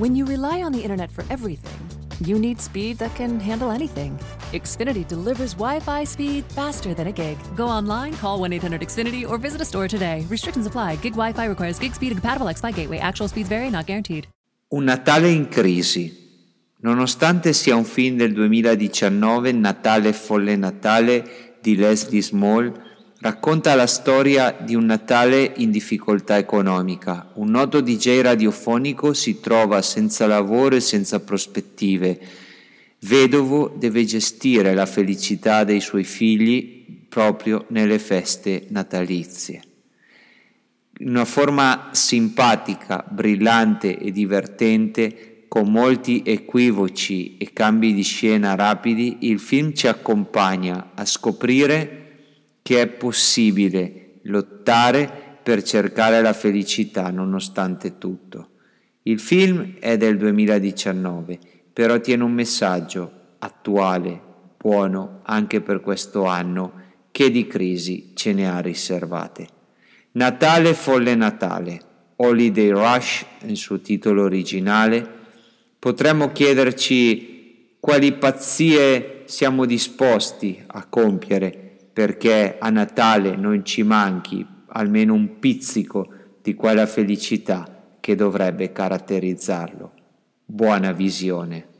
When you rely on the internet for everything, you need speed that can handle anything. Xfinity delivers Wi Fi speed faster than a gig. Go online, call 1 800 Xfinity, or visit a store today. Restrictions apply. Gig Wi Fi requires gig speed and compatible X Fi gateway. Actual speeds vary, not guaranteed. Un Natale in crisi. Nonostante sia un film del 2019, Natale Folle Natale di Leslie Small racconta la storia di un Natale in difficoltà economica. Un noto DJ radiofonico si trova senza lavoro e senza prospettive. Vedovo deve gestire la felicità dei suoi figli proprio nelle feste natalizie. In una forma simpatica, brillante e divertente, con molti equivoci e cambi di scena rapidi, il film ci accompagna a scoprire che è possibile lottare per cercare la felicità nonostante tutto. Il film è del 2019, però tiene un messaggio attuale, buono anche per questo anno, che di crisi ce ne ha riservate. Natale folle Natale, Holiday Rush, il suo titolo originale, potremmo chiederci quali pazzie siamo disposti a compiere perché a Natale non ci manchi almeno un pizzico di quella felicità che dovrebbe caratterizzarlo. Buona visione.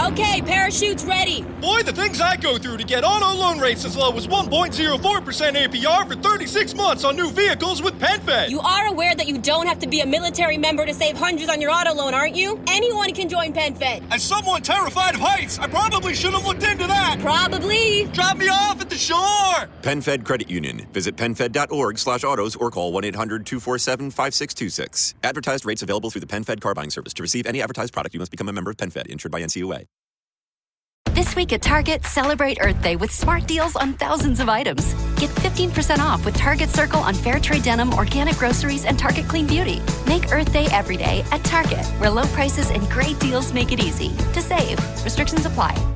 Okay, parachutes ready. Boy, the things I go through to get auto loan rates as low as 1.04% APR for 36 months on new vehicles with PenFed. You are aware that you don't have to be a military member to save hundreds on your auto loan, aren't you? Anyone can join PenFed. As someone terrified of heights, I probably should have looked into that. Probably. Drop me off at the shore. PenFed Credit Union. Visit PenFed.org slash autos or call 1-800-247-5626. Advertised rates available through the PenFed car buying service. To receive any advertised product, you must become a member of PenFed, insured by NCUA. This week at Target, celebrate Earth Day with smart deals on thousands of items. Get 15% off with Target Circle on fair trade denim, organic groceries, and Target Clean Beauty. Make Earth Day every day at Target, where low prices and great deals make it easy to save. Restrictions apply.